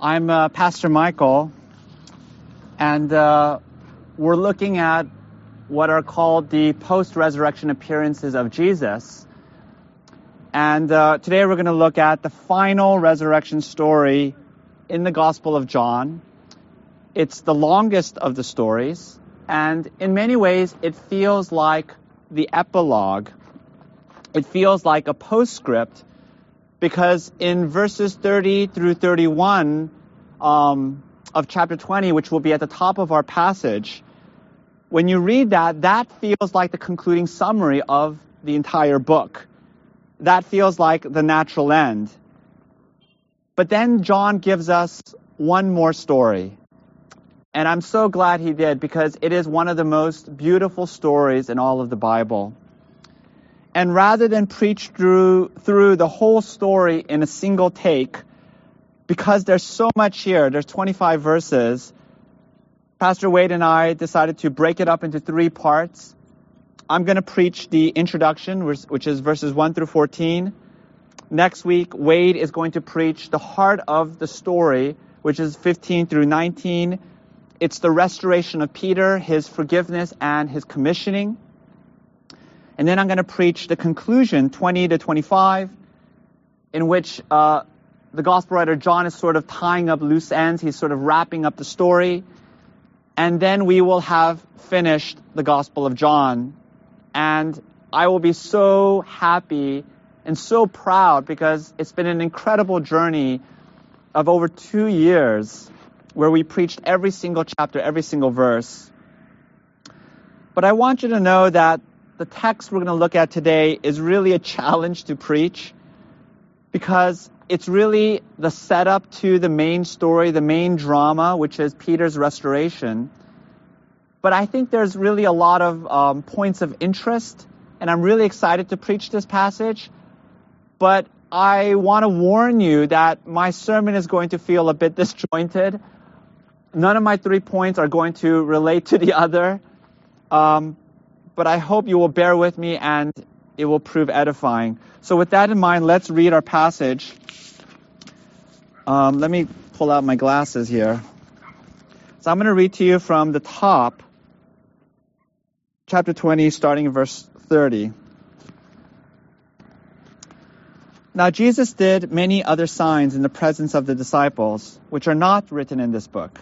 I'm uh, Pastor Michael, and uh, we're looking at what are called the post resurrection appearances of Jesus. And uh, today we're going to look at the final resurrection story in the Gospel of John. It's the longest of the stories, and in many ways, it feels like the epilogue. It feels like a postscript because in verses 30 through 31 um, of chapter 20, which will be at the top of our passage, when you read that, that feels like the concluding summary of the entire book. That feels like the natural end. But then John gives us one more story. And I'm so glad he did because it is one of the most beautiful stories in all of the Bible. And rather than preach through, through the whole story in a single take, because there's so much here, there's 25 verses, Pastor Wade and I decided to break it up into three parts. I'm going to preach the introduction, which is verses 1 through 14. Next week, Wade is going to preach the heart of the story, which is 15 through 19. It's the restoration of Peter, his forgiveness, and his commissioning. And then I'm going to preach the conclusion, 20 to 25, in which uh, the gospel writer John is sort of tying up loose ends. He's sort of wrapping up the story. And then we will have finished the gospel of John. And I will be so happy and so proud because it's been an incredible journey of over two years where we preached every single chapter, every single verse. But I want you to know that the text we're going to look at today is really a challenge to preach because it's really the setup to the main story, the main drama, which is Peter's restoration. But I think there's really a lot of um, points of interest, and I'm really excited to preach this passage. But I want to warn you that my sermon is going to feel a bit disjointed. None of my three points are going to relate to the other. Um, but I hope you will bear with me and it will prove edifying. So, with that in mind, let's read our passage. Um, let me pull out my glasses here. So, I'm going to read to you from the top, chapter 20, starting in verse 30. Now, Jesus did many other signs in the presence of the disciples, which are not written in this book.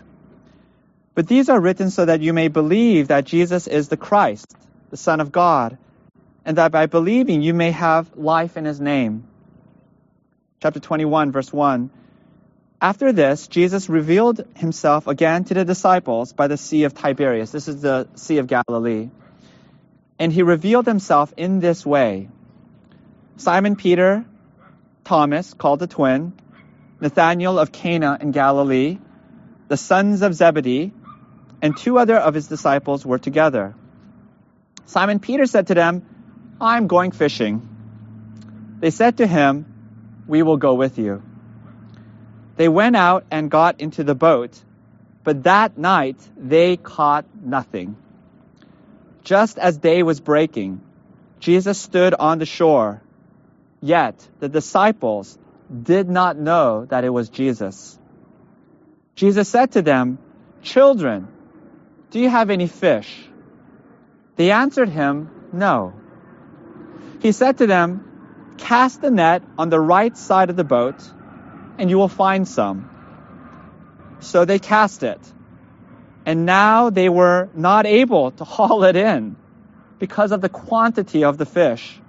But these are written so that you may believe that Jesus is the Christ the Son of God, and that by believing you may have life in his name. Chapter 21, verse 1. After this, Jesus revealed himself again to the disciples by the Sea of Tiberias. This is the Sea of Galilee. And he revealed himself in this way Simon Peter, Thomas, called the twin, Nathanael of Cana in Galilee, the sons of Zebedee, and two other of his disciples were together. Simon Peter said to them, I'm going fishing. They said to him, We will go with you. They went out and got into the boat, but that night they caught nothing. Just as day was breaking, Jesus stood on the shore. Yet the disciples did not know that it was Jesus. Jesus said to them, Children, do you have any fish? They answered him, No. He said to them, Cast the net on the right side of the boat, and you will find some. So they cast it. And now they were not able to haul it in because of the quantity of the fish.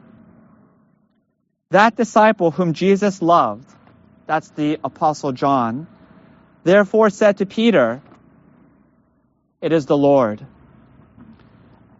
That disciple whom Jesus loved, that's the Apostle John, therefore said to Peter, It is the Lord.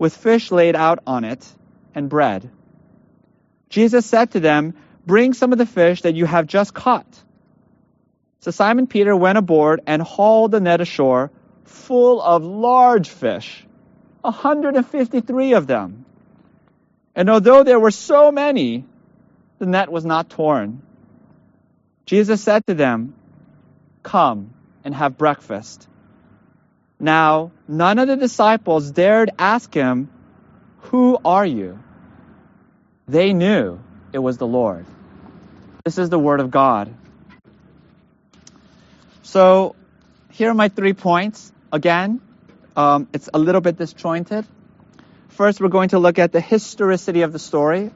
with fish laid out on it and bread. Jesus said to them, Bring some of the fish that you have just caught. So Simon Peter went aboard and hauled the net ashore full of large fish, 153 of them. And although there were so many, the net was not torn. Jesus said to them, Come and have breakfast. Now, none of the disciples dared ask him, Who are you? They knew it was the Lord. This is the Word of God. So, here are my three points. Again, um, it's a little bit disjointed. First, we're going to look at the historicity of the story.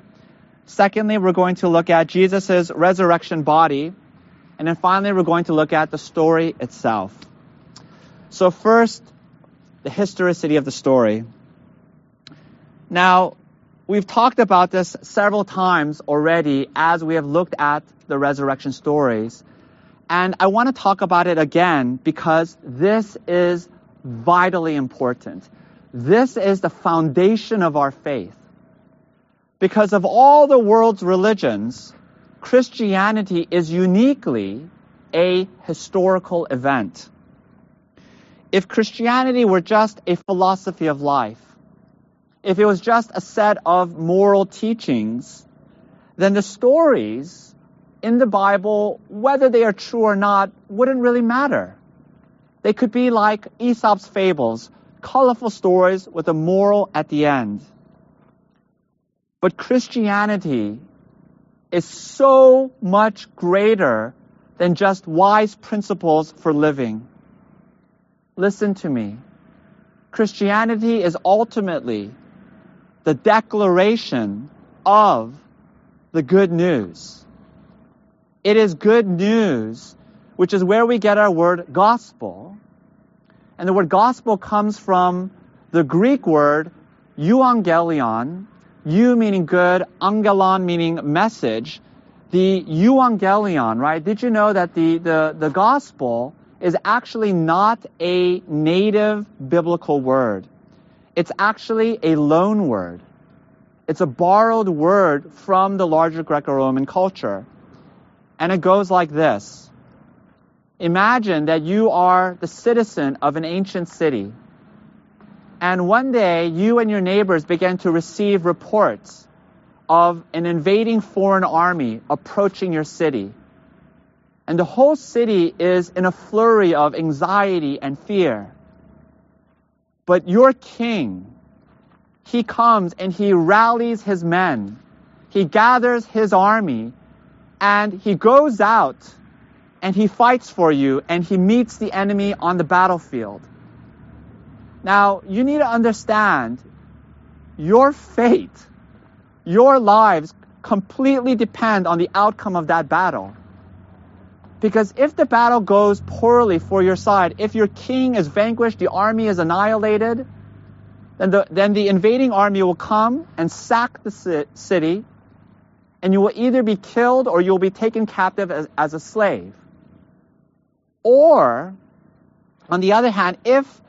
Secondly, we're going to look at Jesus' resurrection body. And then finally, we're going to look at the story itself. So first, the historicity of the story. Now, we've talked about this several times already as we have looked at the resurrection stories. And I want to talk about it again because this is vitally important. This is the foundation of our faith. Because of all the world's religions, Christianity is uniquely a historical event. If Christianity were just a philosophy of life, if it was just a set of moral teachings, then the stories in the Bible, whether they are true or not, wouldn't really matter. They could be like Aesop's fables, colorful stories with a moral at the end. But Christianity is so much greater than just wise principles for living. Listen to me. Christianity is ultimately the declaration of the good news. It is good news, which is where we get our word gospel. And the word gospel comes from the Greek word euangelion, you meaning good, angelon meaning message, the euangelion, right? Did you know that the, the, the gospel is actually not a native biblical word? It's actually a loan word. It's a borrowed word from the larger Greco-Roman culture. And it goes like this. Imagine that you are the citizen of an ancient city and one day, you and your neighbors began to receive reports of an invading foreign army approaching your city. And the whole city is in a flurry of anxiety and fear. But your king, he comes and he rallies his men. He gathers his army and he goes out and he fights for you and he meets the enemy on the battlefield. Now, you need to understand your fate, your lives completely depend on the outcome of that battle. Because if the battle goes poorly for your side, if your king is vanquished, the army is annihilated, then the, then the invading army will come and sack the city, and you will either be killed or you will be taken captive as, as a slave. Or, on the other hand, if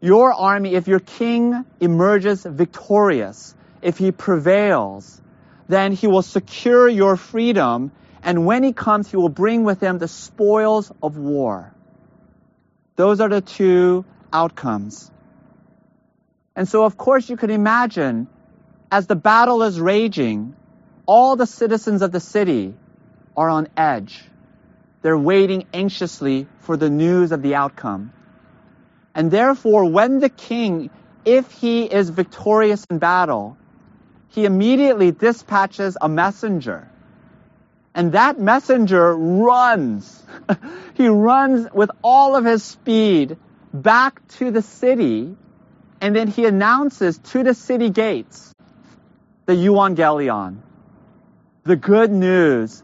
your army, if your king emerges victorious, if he prevails, then he will secure your freedom, and when he comes, he will bring with him the spoils of war. Those are the two outcomes. And so, of course, you could imagine as the battle is raging, all the citizens of the city are on edge. They're waiting anxiously for the news of the outcome. And therefore, when the king, if he is victorious in battle, he immediately dispatches a messenger. And that messenger runs. he runs with all of his speed back to the city. And then he announces to the city gates the euangelion, the good news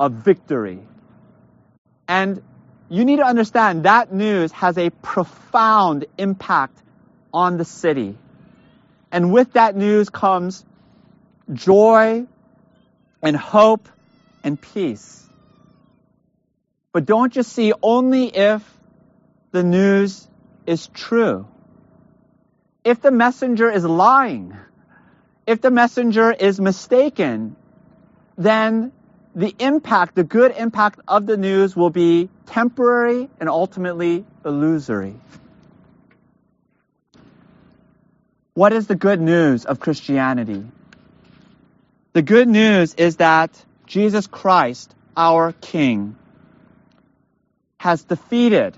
of victory. And you need to understand that news has a profound impact on the city. And with that news comes joy and hope and peace. But don't just see only if the news is true. If the messenger is lying, if the messenger is mistaken, then the impact, the good impact of the news will be temporary and ultimately illusory. What is the good news of Christianity? The good news is that Jesus Christ, our King, has defeated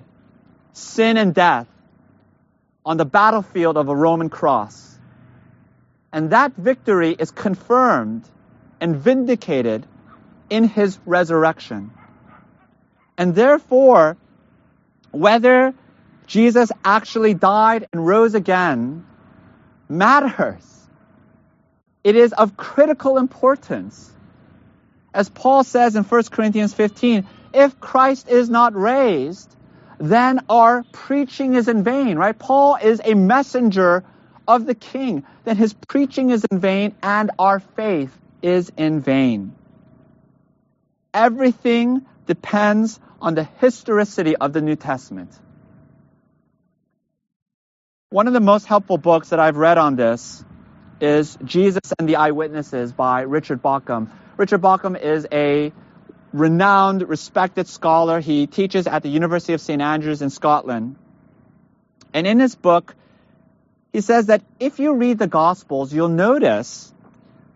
sin and death on the battlefield of a Roman cross. And that victory is confirmed and vindicated in his resurrection. And therefore, whether Jesus actually died and rose again matters. It is of critical importance. As Paul says in 1 Corinthians 15, if Christ is not raised, then our preaching is in vain, right? Paul is a messenger of the king, then his preaching is in vain and our faith is in vain. Everything depends on the historicity of the New Testament. One of the most helpful books that I've read on this is Jesus and the Eyewitnesses by Richard Bauckham. Richard Bauckham is a renowned, respected scholar. He teaches at the University of St. Andrews in Scotland. And in his book, he says that if you read the Gospels, you'll notice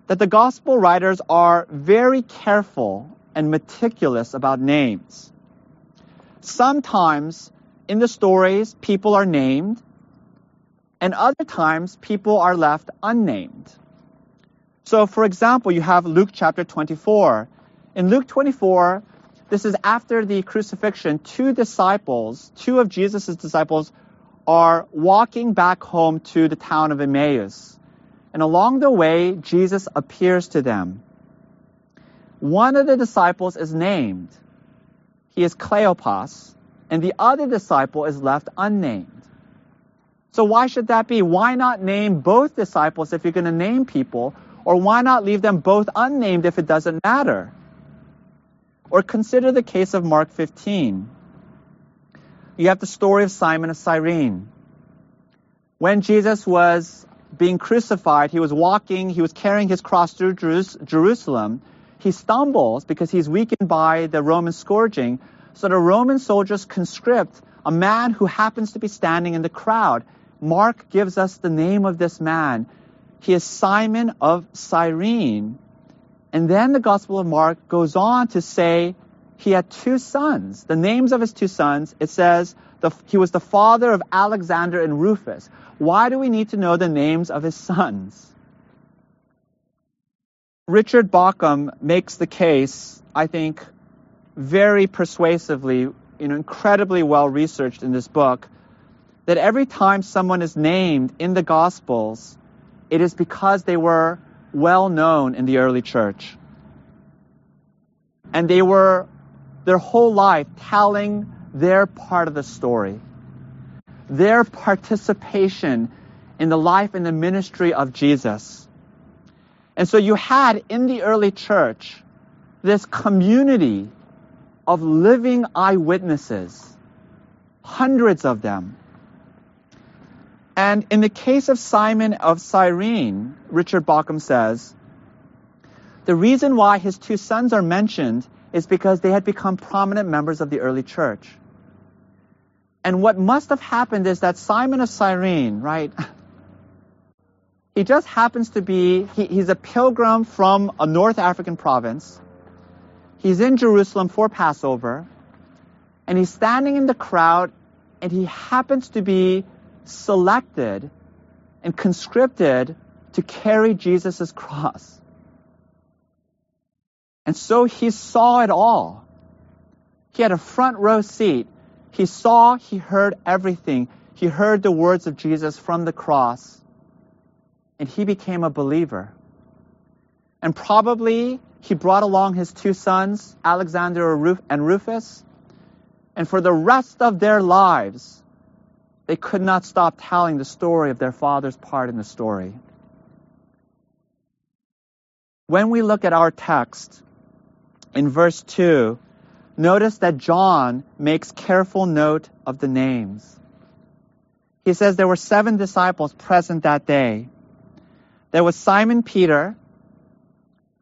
that the Gospel writers are very careful and meticulous about names. Sometimes in the stories, people are named, and other times, people are left unnamed. So, for example, you have Luke chapter 24. In Luke 24, this is after the crucifixion, two disciples, two of Jesus' disciples, are walking back home to the town of Emmaus. And along the way, Jesus appears to them. One of the disciples is named. He is Cleopas, and the other disciple is left unnamed. So why should that be? Why not name both disciples if you're going to name people? Or why not leave them both unnamed if it doesn't matter? Or consider the case of Mark 15. You have the story of Simon of Cyrene. When Jesus was being crucified, he was walking, he was carrying his cross through Jerusalem. He stumbles because he's weakened by the Roman scourging. So the Roman soldiers conscript a man who happens to be standing in the crowd. Mark gives us the name of this man. He is Simon of Cyrene. And then the Gospel of Mark goes on to say he had two sons. The names of his two sons, it says the, he was the father of Alexander and Rufus. Why do we need to know the names of his sons? Richard Bauckham makes the case, I think, very persuasively, you know, incredibly well researched in this book, that every time someone is named in the Gospels, it is because they were well known in the early church. And they were their whole life telling their part of the story, their participation in the life and the ministry of Jesus. And so you had in the early church this community of living eyewitnesses, hundreds of them. And in the case of Simon of Cyrene, Richard Bauckham says, the reason why his two sons are mentioned is because they had become prominent members of the early church. And what must have happened is that Simon of Cyrene, right? He just happens to be, he, he's a pilgrim from a North African province. He's in Jerusalem for Passover. And he's standing in the crowd and he happens to be selected and conscripted to carry Jesus' cross. And so he saw it all. He had a front row seat. He saw, he heard everything. He heard the words of Jesus from the cross. And he became a believer. And probably he brought along his two sons, Alexander and Rufus. And for the rest of their lives, they could not stop telling the story of their father's part in the story. When we look at our text, in verse 2, notice that John makes careful note of the names. He says there were seven disciples present that day. There was Simon Peter,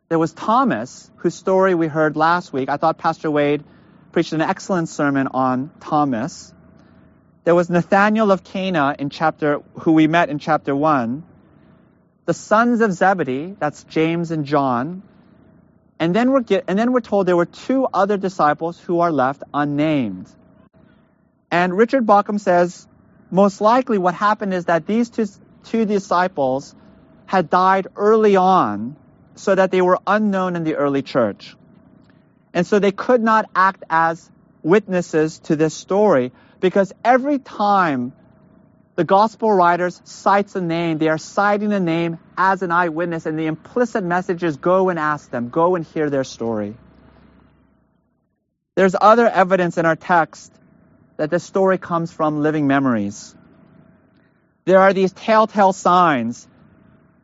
There was Thomas, whose story we heard last week. I thought Pastor Wade preached an excellent sermon on Thomas. There was Nathanael of Cana in chapter, who we met in chapter one. The sons of Zebedee, that's James and John. And then we're get, and then we're told there were two other disciples who are left unnamed. And Richard Bauckham says most likely what happened is that these two, two disciples had died early on so that they were unknown in the early church. And so they could not act as witnesses to this story because every time the gospel writers cites a name, they are citing a name as an eyewitness and the implicit message is go and ask them, go and hear their story. There's other evidence in our text that this story comes from living memories. There are these telltale signs.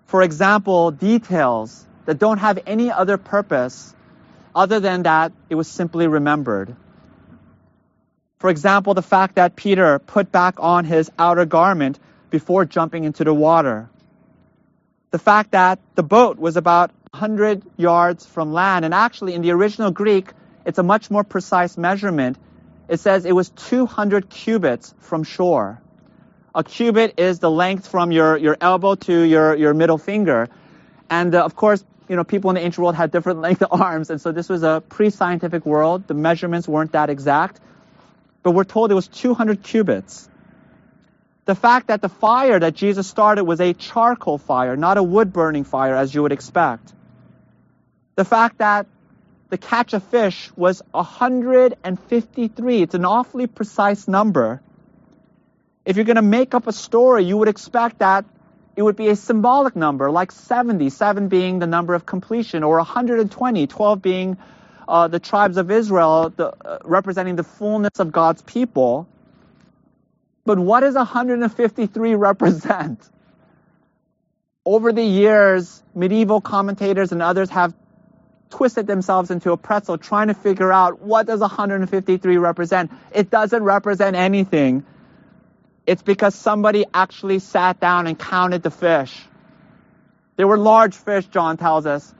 For example, details that don't have any other purpose other than that it was simply remembered. For example, the fact that Peter put back on his outer garment before jumping into the water. The fact that the boat was about 100 yards from land, and actually in the original Greek, it's a much more precise measurement. It says it was 200 cubits from shore. A cubit is the length from your, your elbow to your, your middle finger. And uh, of course, you know, people in the ancient world had different length of arms, and so this was a pre-scientific world. The measurements weren't that exact, but we're told it was 200 cubits. The fact that the fire that Jesus started was a charcoal fire, not a wood burning fire as you would expect. The fact that the catch of fish was 153. It's an awfully precise number. If you're going to make up a story, you would expect that it would be a symbolic number, like 70, 7 being the number of completion, or 120, 12 being uh, the tribes of Israel, the, uh, representing the fullness of God's people. But what does 153 represent? Over the years, medieval commentators and others have twisted themselves into a pretzel trying to figure out what does 153 represent. It doesn't represent anything. It's because somebody actually sat down and counted the fish. They were large fish, John tells us.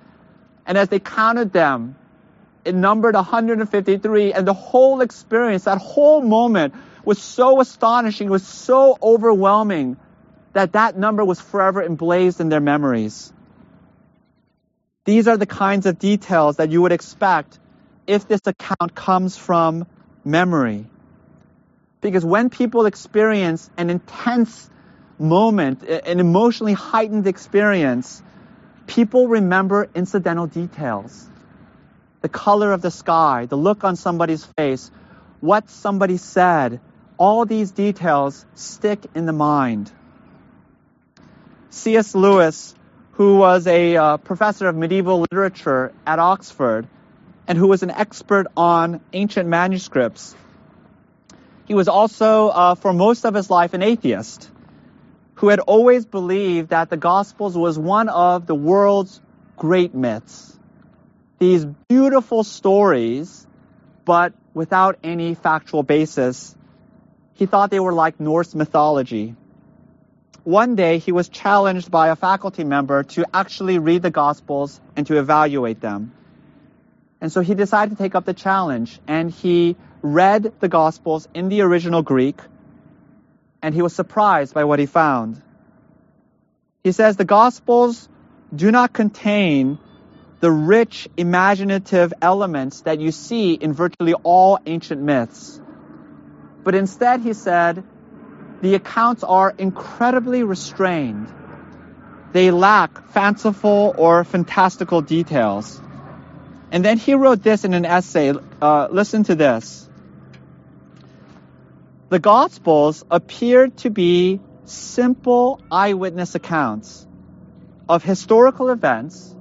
And as they counted them, it numbered 153, and the whole experience, that whole moment, was so astonishing, was so overwhelming, that that number was forever emblazed in their memories. These are the kinds of details that you would expect if this account comes from memory. Because when people experience an intense moment, an emotionally heightened experience, people remember incidental details. The color of the sky, the look on somebody's face, what somebody said, all these details stick in the mind. C.S. Lewis, who was a uh, professor of medieval literature at Oxford and who was an expert on ancient manuscripts, he was also, uh, for most of his life, an atheist who had always believed that the Gospels was one of the world's great myths. These beautiful stories, but without any factual basis. He thought they were like Norse mythology. One day he was challenged by a faculty member to actually read the Gospels and to evaluate them. And so he decided to take up the challenge and he read the Gospels in the original Greek, and he was surprised by what he found. He says the Gospels do not contain the rich imaginative elements that you see in virtually all ancient myths. But instead, he said, the accounts are incredibly restrained. They lack fanciful or fantastical details. And then he wrote this in an essay. Uh, listen to this the Gospels appear to be simple eyewitness accounts of historical events,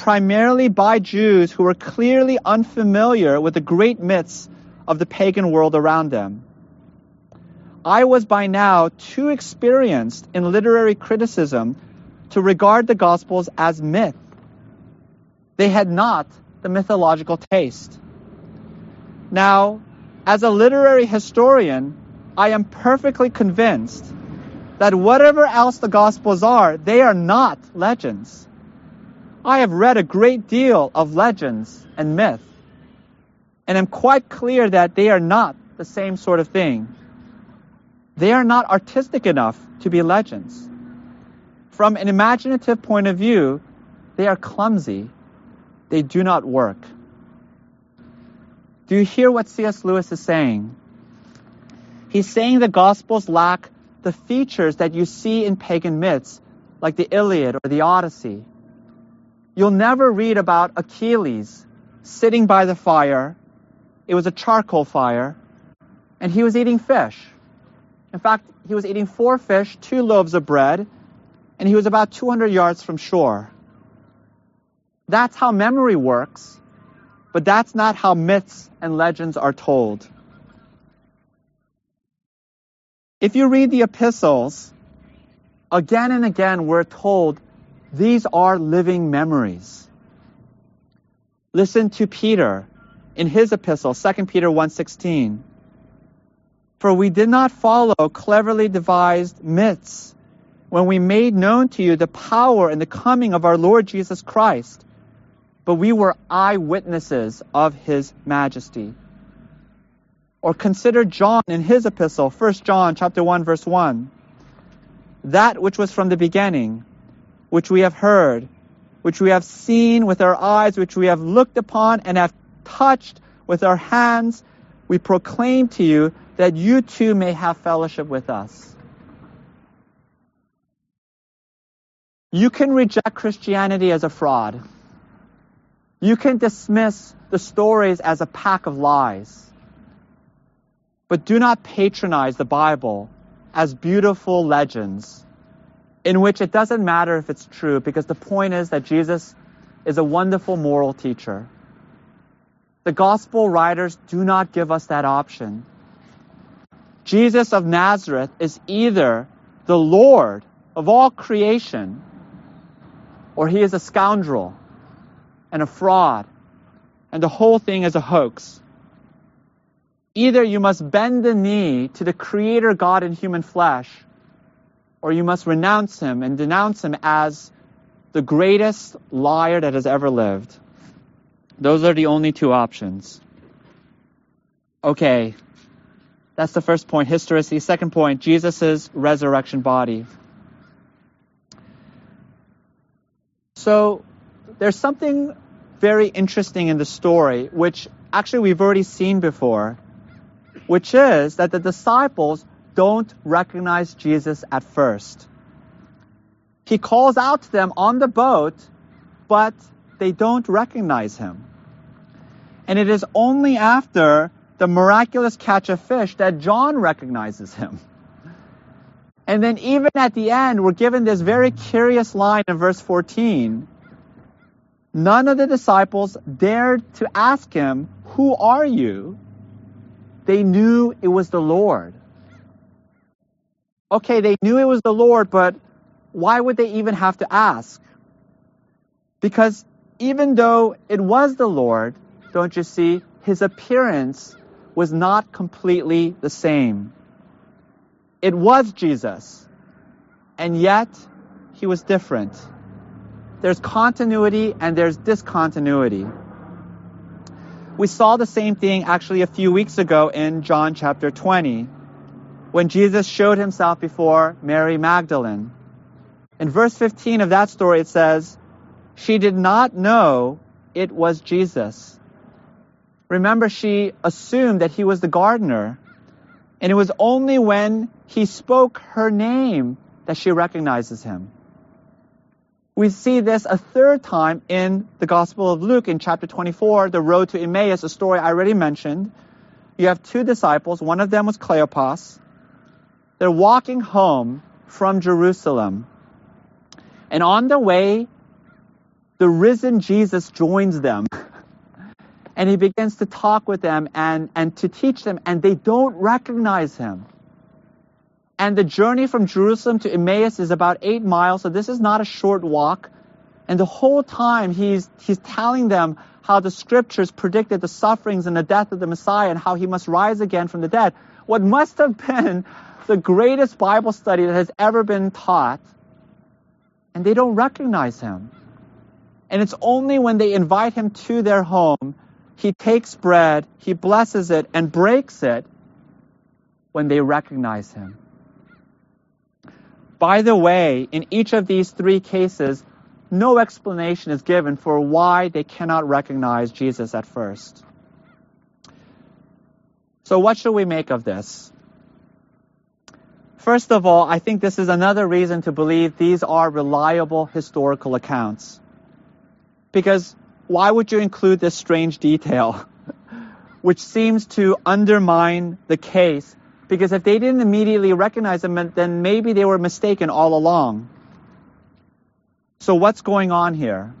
primarily by Jews who were clearly unfamiliar with the great myths of the pagan world around them. I was by now too experienced in literary criticism to regard the Gospels as myth. They had not the mythological taste. Now, as a literary historian, I am perfectly convinced that whatever else the Gospels are, they are not legends. I have read a great deal of legends and myth, and am quite clear that they are not the same sort of thing. They are not artistic enough to be legends. From an imaginative point of view, they are clumsy. They do not work. Do you hear what C.S. Lewis is saying? He's saying the Gospels lack the features that you see in pagan myths, like the Iliad or the Odyssey. You'll never read about Achilles sitting by the fire. It was a charcoal fire, and he was eating fish. In fact, he was eating four fish, two loaves of bread, and he was about 200 yards from shore. That's how memory works, but that's not how myths and legends are told. If you read the epistles, again and again we're told these are living memories. Listen to Peter in his epistle, 2 Peter 1:16. For we did not follow cleverly devised myths when we made known to you the power and the coming of our Lord Jesus Christ, but we were eyewitnesses of his majesty. Or consider John in his epistle, 1 John chapter 1 verse 1. That which was from the beginning, which we have heard, which we have seen with our eyes, which we have looked upon and have touched with our hands, we proclaim to you that you too may have fellowship with us. You can reject Christianity as a fraud. You can dismiss the stories as a pack of lies. But do not patronize the Bible as beautiful legends in which it doesn't matter if it's true because the point is that Jesus is a wonderful moral teacher. The gospel writers do not give us that option. Jesus of Nazareth is either the Lord of all creation or he is a scoundrel and a fraud and the whole thing is a hoax. Either you must bend the knee to the Creator God in human flesh, or you must renounce Him and denounce Him as the greatest liar that has ever lived. Those are the only two options. Okay, that's the first point, historicity. Second point, Jesus' resurrection body. So, there's something very interesting in the story, which actually we've already seen before which is that the disciples don't recognize Jesus at first. He calls out to them on the boat, but they don't recognize him. And it is only after the miraculous catch of fish that John recognizes him. And then even at the end, we're given this very curious line in verse 14. None of the disciples dared to ask him, Who are you? They knew it was the Lord. Okay, they knew it was the Lord, but why would they even have to ask? Because even though it was the Lord, don't you see, his appearance was not completely the same. It was Jesus, and yet he was different. There's continuity and there's discontinuity. We saw the same thing actually a few weeks ago in John chapter 20 when Jesus showed himself before Mary Magdalene. In verse 15 of that story, it says, She did not know it was Jesus. Remember, she assumed that he was the gardener. And it was only when he spoke her name that she recognizes him. We see this a third time in the Gospel of Luke in chapter 24, the road to Emmaus, a story I already mentioned. You have two disciples. One of them was Cleopas. They're walking home from Jerusalem. And on the way, the risen Jesus joins them. and he begins to talk with them and, and to teach them, and they don't recognize him. And the journey from Jerusalem to Emmaus is about eight miles, so this is not a short walk. And the whole time he's, he's telling them how the scriptures predicted the sufferings and the death of the Messiah and how he must rise again from the dead. What must have been the greatest Bible study that has ever been taught. And they don't recognize him. And it's only when they invite him to their home, he takes bread, he blesses it, and breaks it when they recognize him. By the way, in each of these three cases, no explanation is given for why they cannot recognize Jesus at first. So, what should we make of this? First of all, I think this is another reason to believe these are reliable historical accounts. Because why would you include this strange detail, which seems to undermine the case? Because if they didn't immediately recognize him, then maybe they were mistaken all along. So, what's going on here?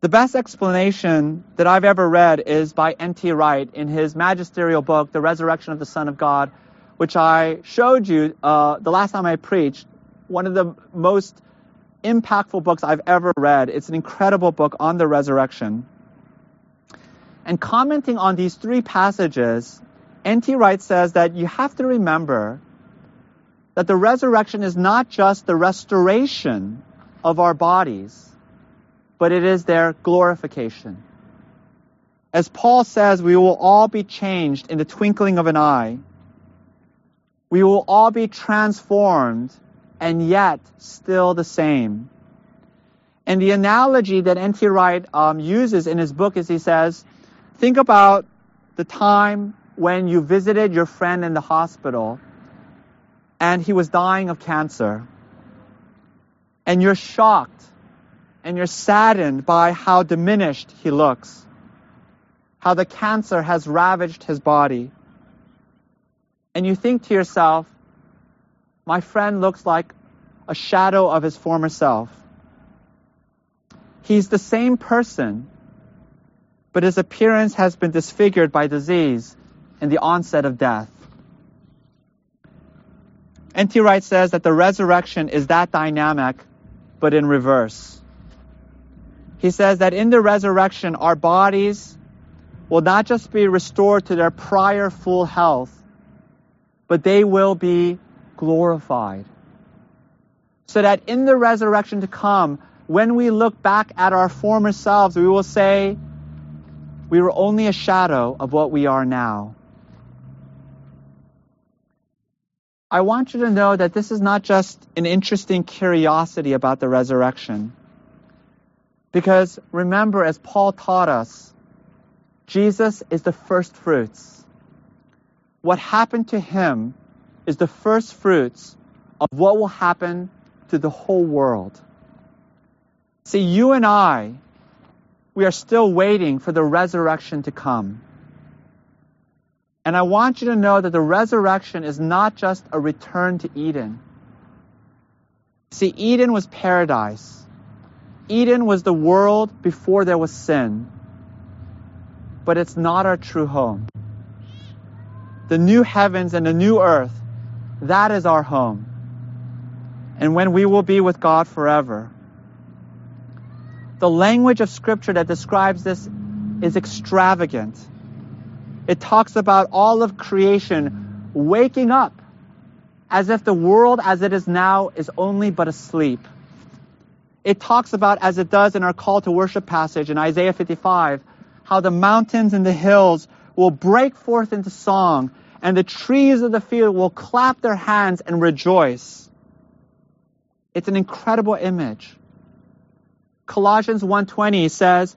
The best explanation that I've ever read is by N.T. Wright in his magisterial book, The Resurrection of the Son of God, which I showed you uh, the last time I preached, one of the most impactful books I've ever read. It's an incredible book on the resurrection. And commenting on these three passages, N.T. Wright says that you have to remember that the resurrection is not just the restoration of our bodies, but it is their glorification. As Paul says, we will all be changed in the twinkling of an eye we will all be transformed and yet still the same. And the analogy that N.T. Wright um, uses in his book is he says, think about the time when you visited your friend in the hospital and he was dying of cancer. And you're shocked and you're saddened by how diminished he looks, how the cancer has ravaged his body and you think to yourself, my friend looks like a shadow of his former self. He's the same person, but his appearance has been disfigured by disease and the onset of death. N.T. Wright says that the resurrection is that dynamic, but in reverse. He says that in the resurrection, our bodies will not just be restored to their prior full health, but they will be glorified. So that in the resurrection to come, when we look back at our former selves, we will say, we were only a shadow of what we are now. I want you to know that this is not just an interesting curiosity about the resurrection. Because remember, as Paul taught us, Jesus is the first fruits what happened to him is the first fruits of what will happen to the whole world. See, you and I, we are still waiting for the resurrection to come. And I want you to know that the resurrection is not just a return to Eden. See, Eden was paradise. Eden was the world before there was sin. But it's not our true home the new heavens and the new earth, that is our home. And when we will be with God forever. The language of Scripture that describes this is extravagant. It talks about all of creation waking up as if the world as it is now is only but asleep. It talks about, as it does in our call to worship passage in Isaiah 55, how the mountains and the hills will break forth into song and the trees of the field will clap their hands and rejoice. It's an incredible image. Colossians 1:20 says,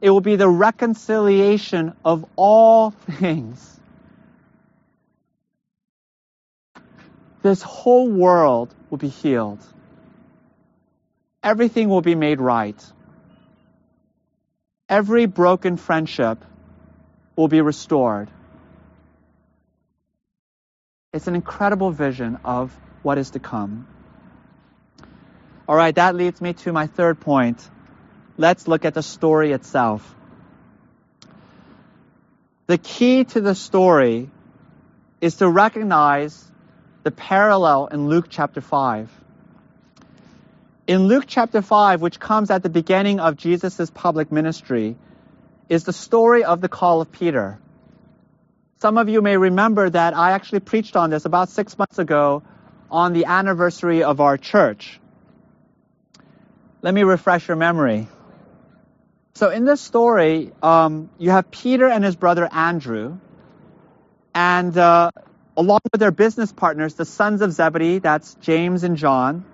"It will be the reconciliation of all things." This whole world will be healed. Everything will be made right. Every broken friendship will be restored. It's an incredible vision of what is to come. All right, that leads me to my third point. Let's look at the story itself. The key to the story is to recognize the parallel in Luke chapter 5. In Luke chapter 5, which comes at the beginning of Jesus' public ministry, is the story of the call of Peter. Some of you may remember that I actually preached on this about six months ago on the anniversary of our church. Let me refresh your memory. So in this story, um, you have Peter and his brother Andrew, and uh, along with their business partners, the sons of Zebedee, that's James and John,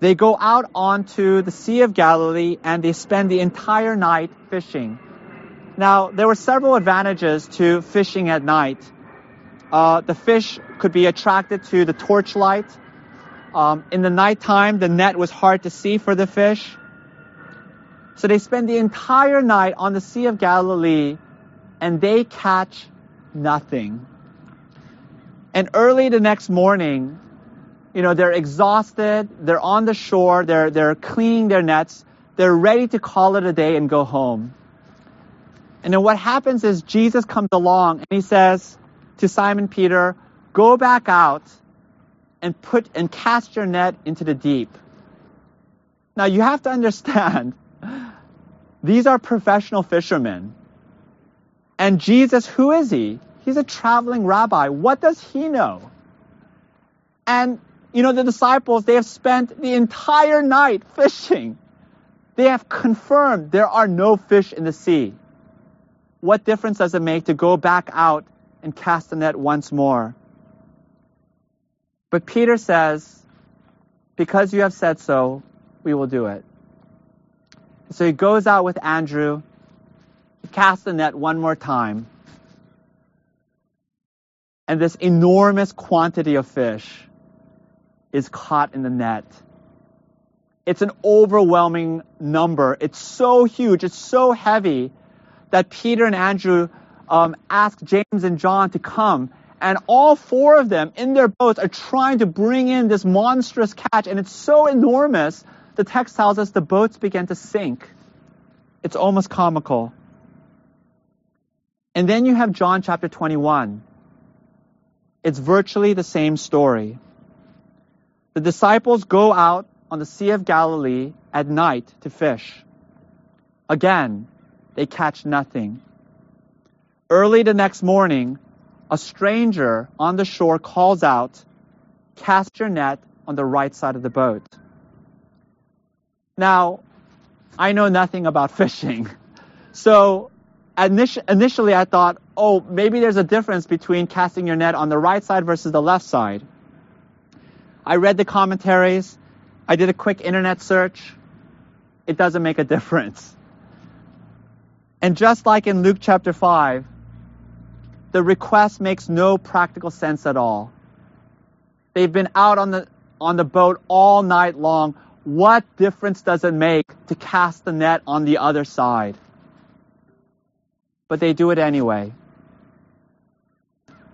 they go out onto the Sea of Galilee and they spend the entire night fishing. Now, there were several advantages to fishing at night. Uh, the fish could be attracted to the torchlight. Um, in the nighttime, the net was hard to see for the fish. So they spend the entire night on the Sea of Galilee and they catch nothing. And early the next morning, you know, they're exhausted, they're on the shore, they're, they're cleaning their nets, they're ready to call it a day and go home. And then what happens is Jesus comes along and he says to Simon Peter, go back out and put and cast your net into the deep. Now you have to understand, these are professional fishermen. And Jesus, who is he? He's a traveling rabbi. What does he know? And you know, the disciples, they have spent the entire night fishing. They have confirmed there are no fish in the sea. What difference does it make to go back out and cast the net once more? But Peter says, because you have said so, we will do it. So he goes out with Andrew, casts the net one more time. And this enormous quantity of fish is caught in the net. It's an overwhelming number. It's so huge, it's so heavy that Peter and Andrew um, ask James and John to come. And all four of them in their boats are trying to bring in this monstrous catch. And it's so enormous, the text tells us the boats began to sink. It's almost comical. And then you have John chapter 21. It's virtually the same story. The disciples go out on the Sea of Galilee at night to fish. Again, they catch nothing. Early the next morning, a stranger on the shore calls out, Cast your net on the right side of the boat. Now, I know nothing about fishing. So initially I thought, oh, maybe there's a difference between casting your net on the right side versus the left side. I read the commentaries. I did a quick internet search. It doesn't make a difference. And just like in Luke chapter 5, the request makes no practical sense at all. They've been out on the, on the boat all night long. What difference does it make to cast the net on the other side? But they do it anyway.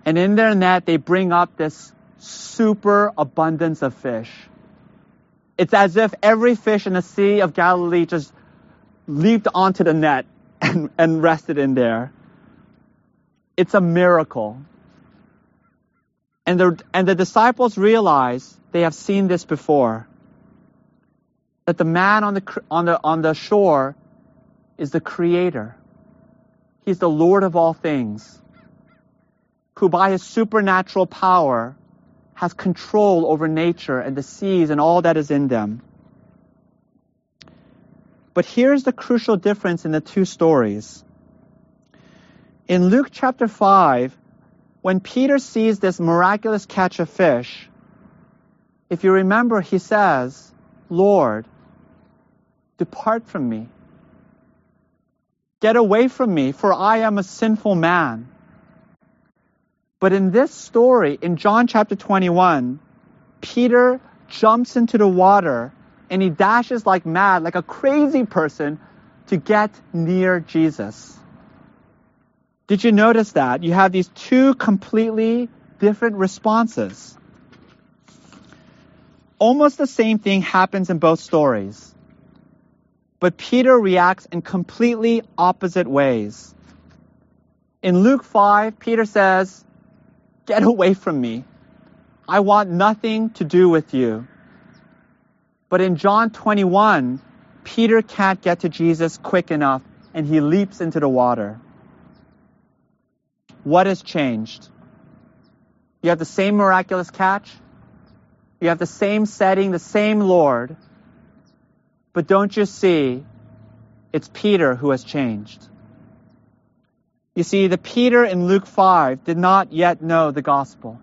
And in their net, they bring up this super abundance of fish. It's as if every fish in the Sea of Galilee just leaped onto the net and, and rested in there. It's a miracle. And the, and the disciples realize they have seen this before. That the man on the, on the, on the shore is the creator. He's the Lord of all things, who by his supernatural power has control over nature and the seas and all that is in them. But here's the crucial difference in the two stories. In Luke chapter 5, when Peter sees this miraculous catch of fish, if you remember, he says, Lord, depart from me. Get away from me, for I am a sinful man. But in this story, in John chapter 21, Peter jumps into the water and he dashes like mad, like a crazy person, to get near Jesus. Did you notice that? You have these two completely different responses. Almost the same thing happens in both stories. But Peter reacts in completely opposite ways. In Luke 5, Peter says, Get away from me. I want nothing to do with you. But in John 21, Peter can't get to Jesus quick enough and he leaps into the water. What has changed? You have the same miraculous catch. You have the same setting, the same Lord. But don't you see, it's Peter who has changed. You see, the Peter in Luke 5 did not yet know the gospel.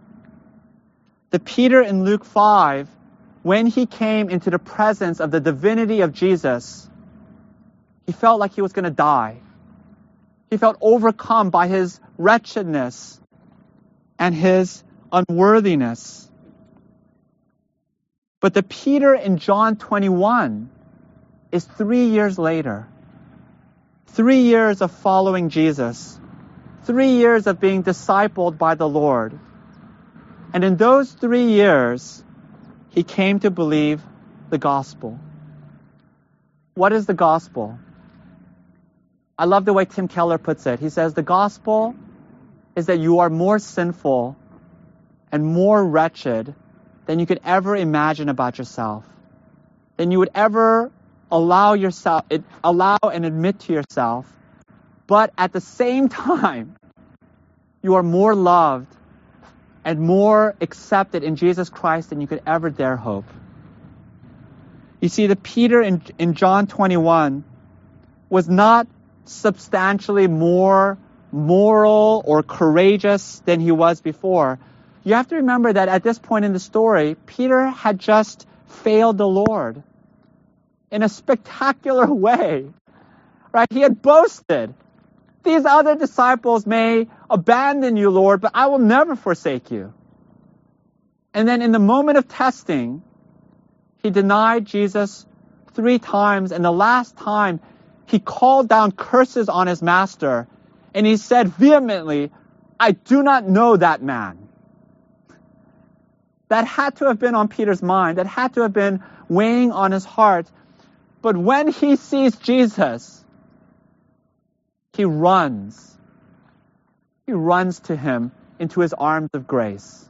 The Peter in Luke 5, when he came into the presence of the divinity of Jesus, he felt like he was going to die. He felt overcome by his wretchedness and his unworthiness. But the Peter in John 21 is three years later. Three years of following Jesus. Three years of being discipled by the Lord. And in those three years, he came to believe the gospel. What is the gospel? I love the way Tim Keller puts it. He says the gospel is that you are more sinful and more wretched than you could ever imagine about yourself, than you would ever allow yourself, allow and admit to yourself. But at the same time, you are more loved and more accepted in Jesus Christ than you could ever dare hope. You see, the Peter in, in John 21 was not substantially more moral or courageous than he was before. You have to remember that at this point in the story, Peter had just failed the Lord in a spectacular way. Right? He had boasted. These other disciples may abandon you, Lord, but I will never forsake you. And then in the moment of testing, he denied Jesus three times, and the last time he called down curses on his master, and he said vehemently, I do not know that man. That had to have been on Peter's mind. That had to have been weighing on his heart. But when he sees Jesus, he runs. Runs to him into his arms of grace.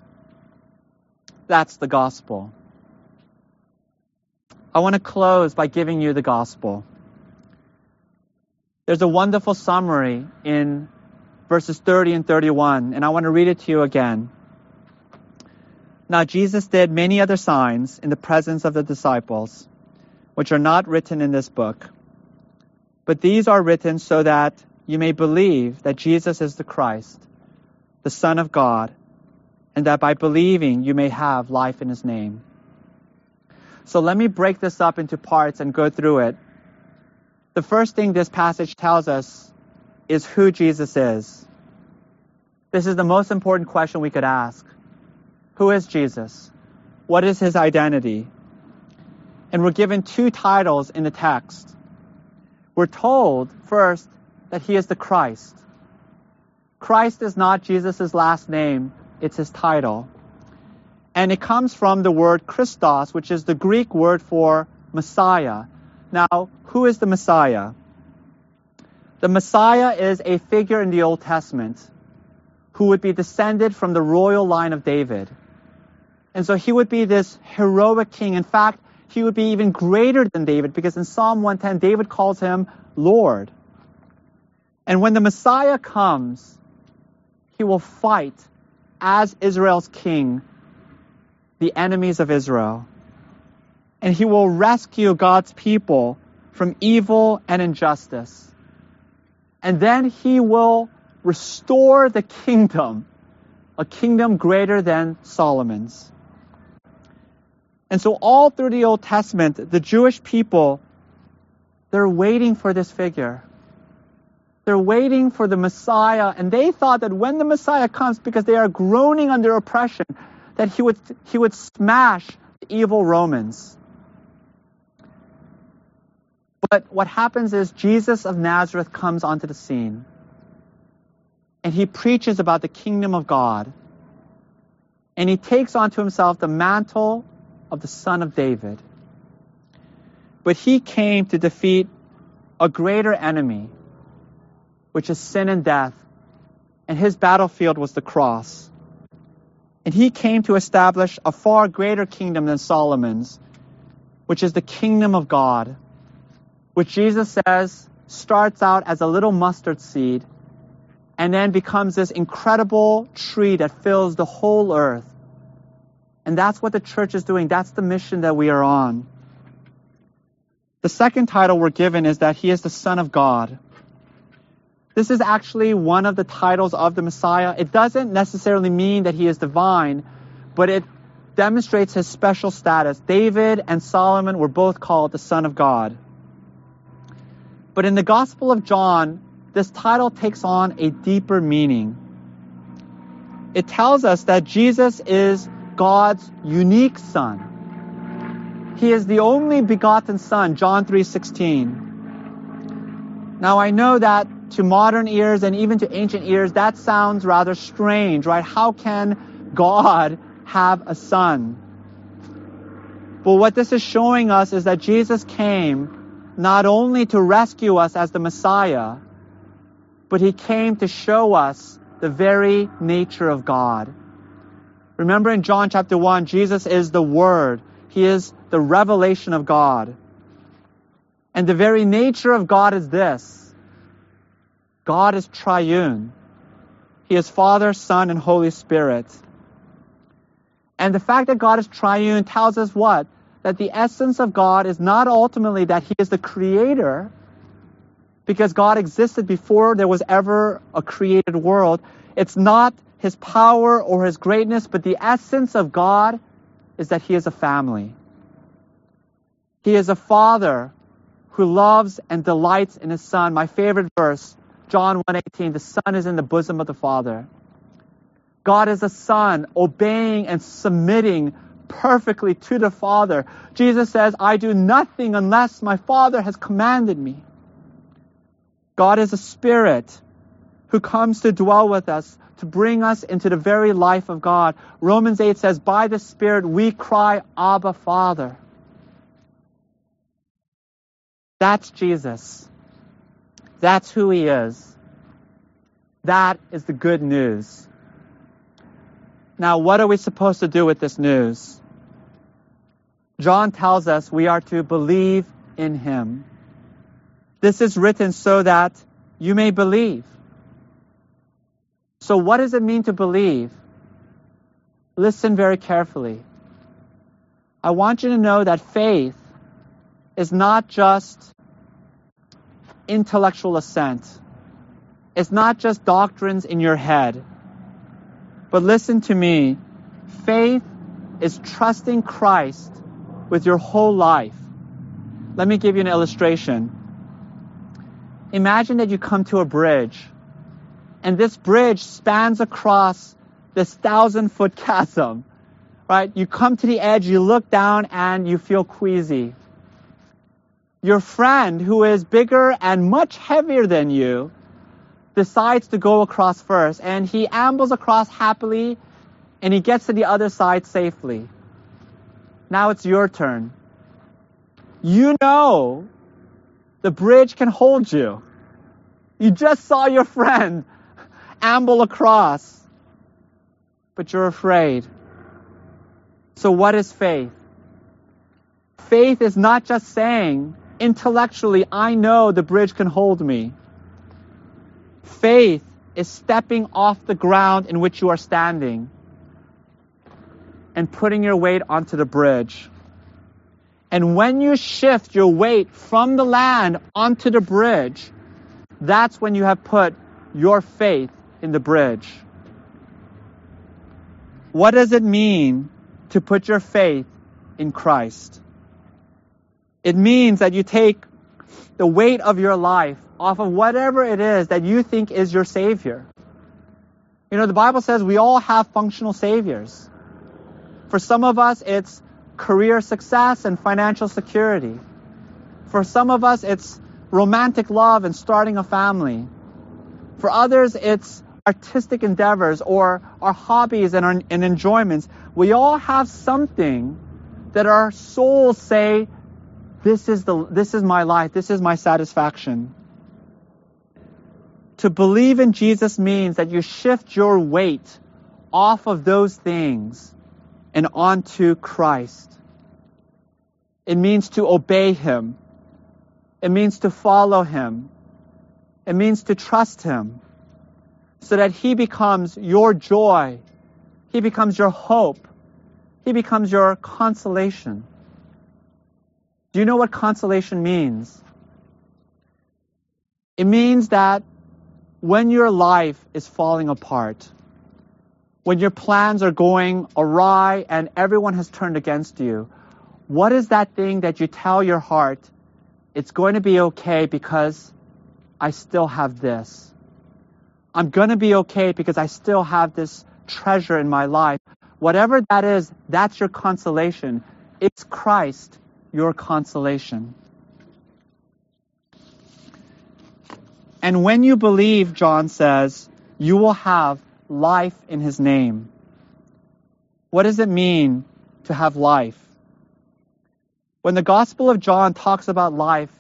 That's the gospel. I want to close by giving you the gospel. There's a wonderful summary in verses 30 and 31, and I want to read it to you again. Now, Jesus did many other signs in the presence of the disciples, which are not written in this book. But these are written so that you may believe that Jesus is the Christ, the Son of God, and that by believing you may have life in his name. So let me break this up into parts and go through it the first thing this passage tells us is who Jesus is. This is the most important question we could ask. Who is Jesus? What is his identity? And we're given two titles in the text. We're told, first, that he is the Christ. Christ is not Jesus' last name, it's his title. And it comes from the word Christos, which is the Greek word for Messiah. Now, who is the Messiah? The Messiah is a figure in the Old Testament who would be descended from the royal line of David. And so he would be this heroic king. In fact, he would be even greater than David because in Psalm 110, David calls him Lord. And when the Messiah comes, he will fight as Israel's king the enemies of Israel and he will rescue God's people from evil and injustice. And then he will restore the kingdom, a kingdom greater than Solomon's. And so all through the Old Testament, the Jewish people, they're waiting for this figure. They're waiting for the Messiah, and they thought that when the Messiah comes, because they are groaning under oppression, that he would, he would smash the evil Romans. But what happens is Jesus of Nazareth comes onto the scene and he preaches about the kingdom of God. And he takes onto himself the mantle of the son of David. But he came to defeat a greater enemy, which is sin and death. And his battlefield was the cross. And he came to establish a far greater kingdom than Solomon's, which is the kingdom of God which Jesus says starts out as a little mustard seed and then becomes this incredible tree that fills the whole earth. And that's what the church is doing. That's the mission that we are on. The second title we're given is that he is the Son of God. This is actually one of the titles of the Messiah. It doesn't necessarily mean that he is divine, but it demonstrates his special status. David and Solomon were both called the Son of God. But in the Gospel of John, this title takes on a deeper meaning. It tells us that Jesus is God's unique Son. He is the only begotten Son, John 3:16. Now I know that to modern ears and even to ancient ears, that sounds rather strange, right? How can God have a son? But what this is showing us is that Jesus came not only to rescue us as the Messiah, but he came to show us the very nature of God. Remember in John chapter 1, Jesus is the Word. He is the revelation of God. And the very nature of God is this God is triune. He is Father, Son, and Holy Spirit. And the fact that God is triune tells us what? That the essence of God is not ultimately that He is the creator, because God existed before there was ever a created world. It's not His power or His greatness, but the essence of God is that He is a family. He is a father who loves and delights in His Son. My favorite verse John 1:18, the Son is in the bosom of the Father. God is a son, obeying and submitting perfectly to the Father. Jesus says, I do nothing unless my Father has commanded me. God is a spirit who comes to dwell with us, to bring us into the very life of God. Romans 8 says, By the Spirit we cry, Abba, Father. That's Jesus. That's who he is. That is the good news. Now, what are we supposed to do with this news? John tells us we are to believe in him. This is written so that you may believe. So, what does it mean to believe? Listen very carefully. I want you to know that faith is not just intellectual assent. It's not just doctrines in your head. But listen to me. Faith is trusting Christ with your whole life. Let me give you an illustration. Imagine that you come to a bridge, and this bridge spans across this thousand foot chasm, right? You come to the edge, you look down, and you feel queasy your friend who is bigger and much heavier than you decides to go across first and he ambles across happily and he gets to the other side safely. Now it's your turn. You know the bridge can hold you. You just saw your friend amble across, but you're afraid. So what is faith? Faith is not just saying, intellectually, I know the bridge can hold me. Faith is stepping off the ground in which you are standing and putting your weight onto the bridge. And when you shift your weight from the land onto the bridge, that's when you have put your faith in the bridge. What does it mean to put your faith in Christ? It means that you take the weight of your life off of whatever it is that you think is your Savior. You know, the Bible says we all have functional Saviors. For some of us, it's career success and financial security. For some of us, it's romantic love and starting a family. For others, it's artistic endeavors or our hobbies and, our, and enjoyments. We all have something that our souls say this is, the, this is my life. This is my satisfaction. To believe in Jesus means that you shift your weight off of those things and onto Christ. It means to obey Him. It means to follow Him. It means to trust Him so that He becomes your joy. He becomes your hope. He becomes your consolation. Do you know what consolation means? It means that when your life is falling apart, when your plans are going awry and everyone has turned against you, what is that thing that you tell your heart, it's going to be okay because I still have this? I'm going to be okay because I still have this treasure in my life. Whatever that is, that's your consolation. It's Christ, your consolation. And when you believe, John says, you will have life in his name. What does it mean to have life? When the Gospel of John talks about life,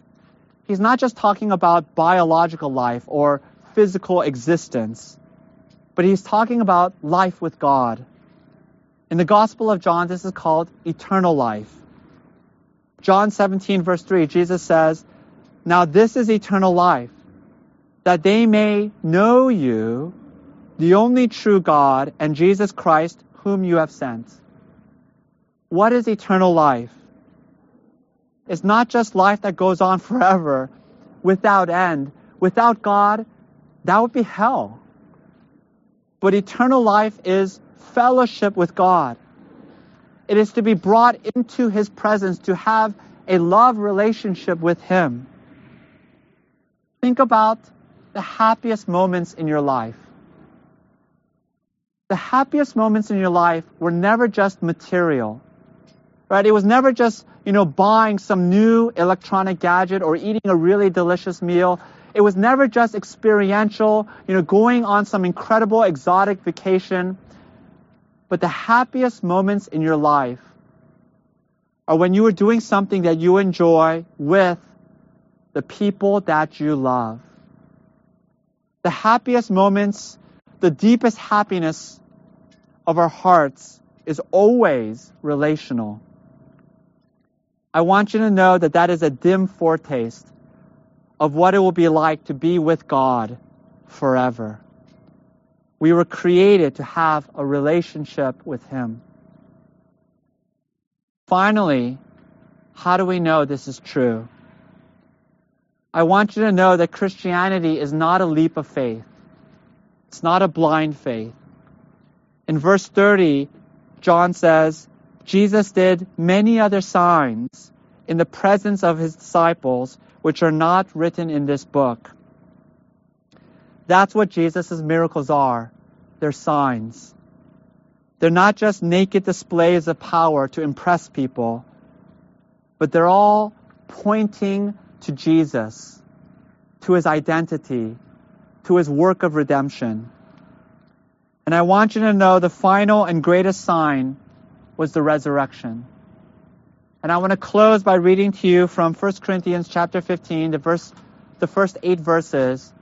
he's not just talking about biological life or physical existence, but he's talking about life with God. In the Gospel of John, this is called eternal life. John 17, verse 3, Jesus says, Now this is eternal life, that they may know you, the only true God, and Jesus Christ, whom you have sent. What is eternal life? It's not just life that goes on forever, without end. Without God, that would be hell. But eternal life is fellowship with God. It is to be brought into His presence, to have a love relationship with Him. Think about the happiest moments in your life the happiest moments in your life were never just material. Right? It was never just, you know, buying some new electronic gadget or eating a really delicious meal. It was never just experiential, you know, going on some incredible exotic vacation. But the happiest moments in your life are when you are doing something that you enjoy with the people that you love. The happiest moments, the deepest happiness of our hearts is always relational. I want you to know that that is a dim foretaste of what it will be like to be with God forever. We were created to have a relationship with Him. Finally, how do we know this is true? I want you to know that Christianity is not a leap of faith. It's not a blind faith. In verse 30, John says, Jesus did many other signs in the presence of his disciples, which are not written in this book. That's what Jesus' miracles are. They're signs. They're not just naked displays of power to impress people, but they're all pointing to Jesus, to his identity, to his work of redemption. And I want you to know the final and greatest sign was the resurrection. And I want to close by reading to you from 1 Corinthians chapter 15, the verse, the first eight verses,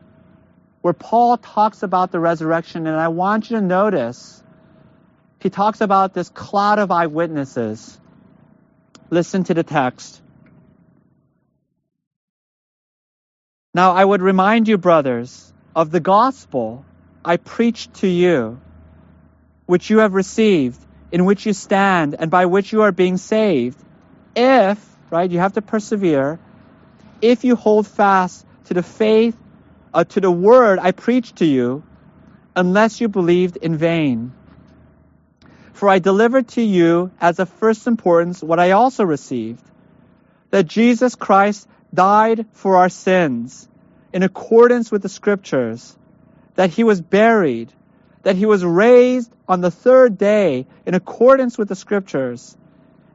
where Paul talks about the resurrection. And I want you to notice, he talks about this cloud of eyewitnesses. Listen to the text. Now I would remind you, brothers, of the gospel I preached to you, which you have received, in which you stand, and by which you are being saved, if, right, you have to persevere, if you hold fast to the faith, uh, to the word I preached to you, unless you believed in vain. For I delivered to you as of first importance what I also received that Jesus Christ died for our sins in accordance with the scriptures that he was buried, that he was raised on the third day in accordance with the scriptures,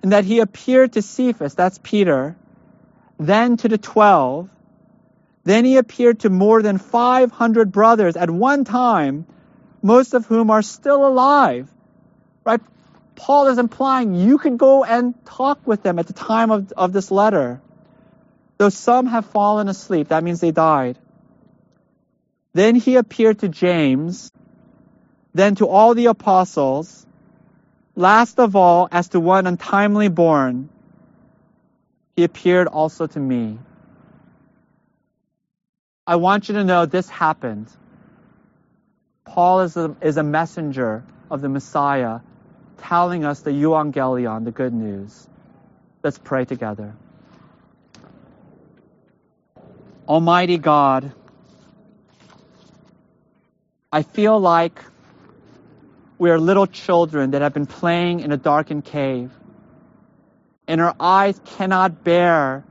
and that he appeared to Cephas, that's Peter, then to the twelve. Then he appeared to more than 500 brothers at one time, most of whom are still alive. Right? Paul is implying you could go and talk with them at the time of, of this letter. Though some have fallen asleep, that means they died. Then he appeared to James, then to all the apostles, last of all, as to one untimely born, he appeared also to me. I want you to know this happened. Paul is a, is a messenger of the Messiah telling us the euangelion, the good news. Let's pray together. Almighty God, I feel like we are little children that have been playing in a darkened cave, and our eyes cannot bear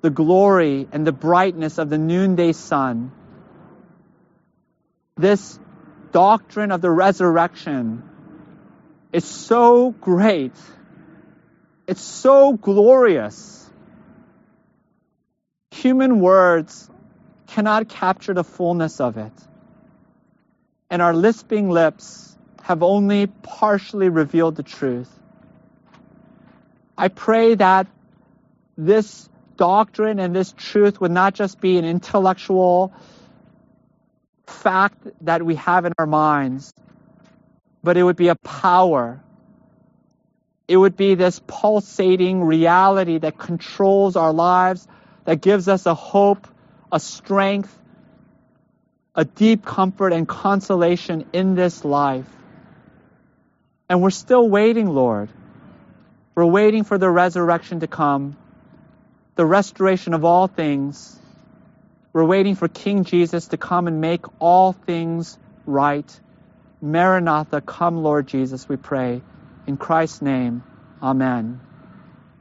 the glory and the brightness of the noonday sun. This doctrine of the resurrection is so great. It's so glorious. Human words cannot capture the fullness of it. And our lisping lips have only partially revealed the truth. I pray that this doctrine and this truth would not just be an intellectual fact that we have in our minds, but it would be a power. It would be this pulsating reality that controls our lives, that gives us a hope, a strength, a deep comfort and consolation in this life. And we're still waiting, Lord. We're waiting for the resurrection to come, the restoration of all things. We're waiting for King Jesus to come and make all things right. Maranatha, come, Lord Jesus, we pray. In Christ's name, amen.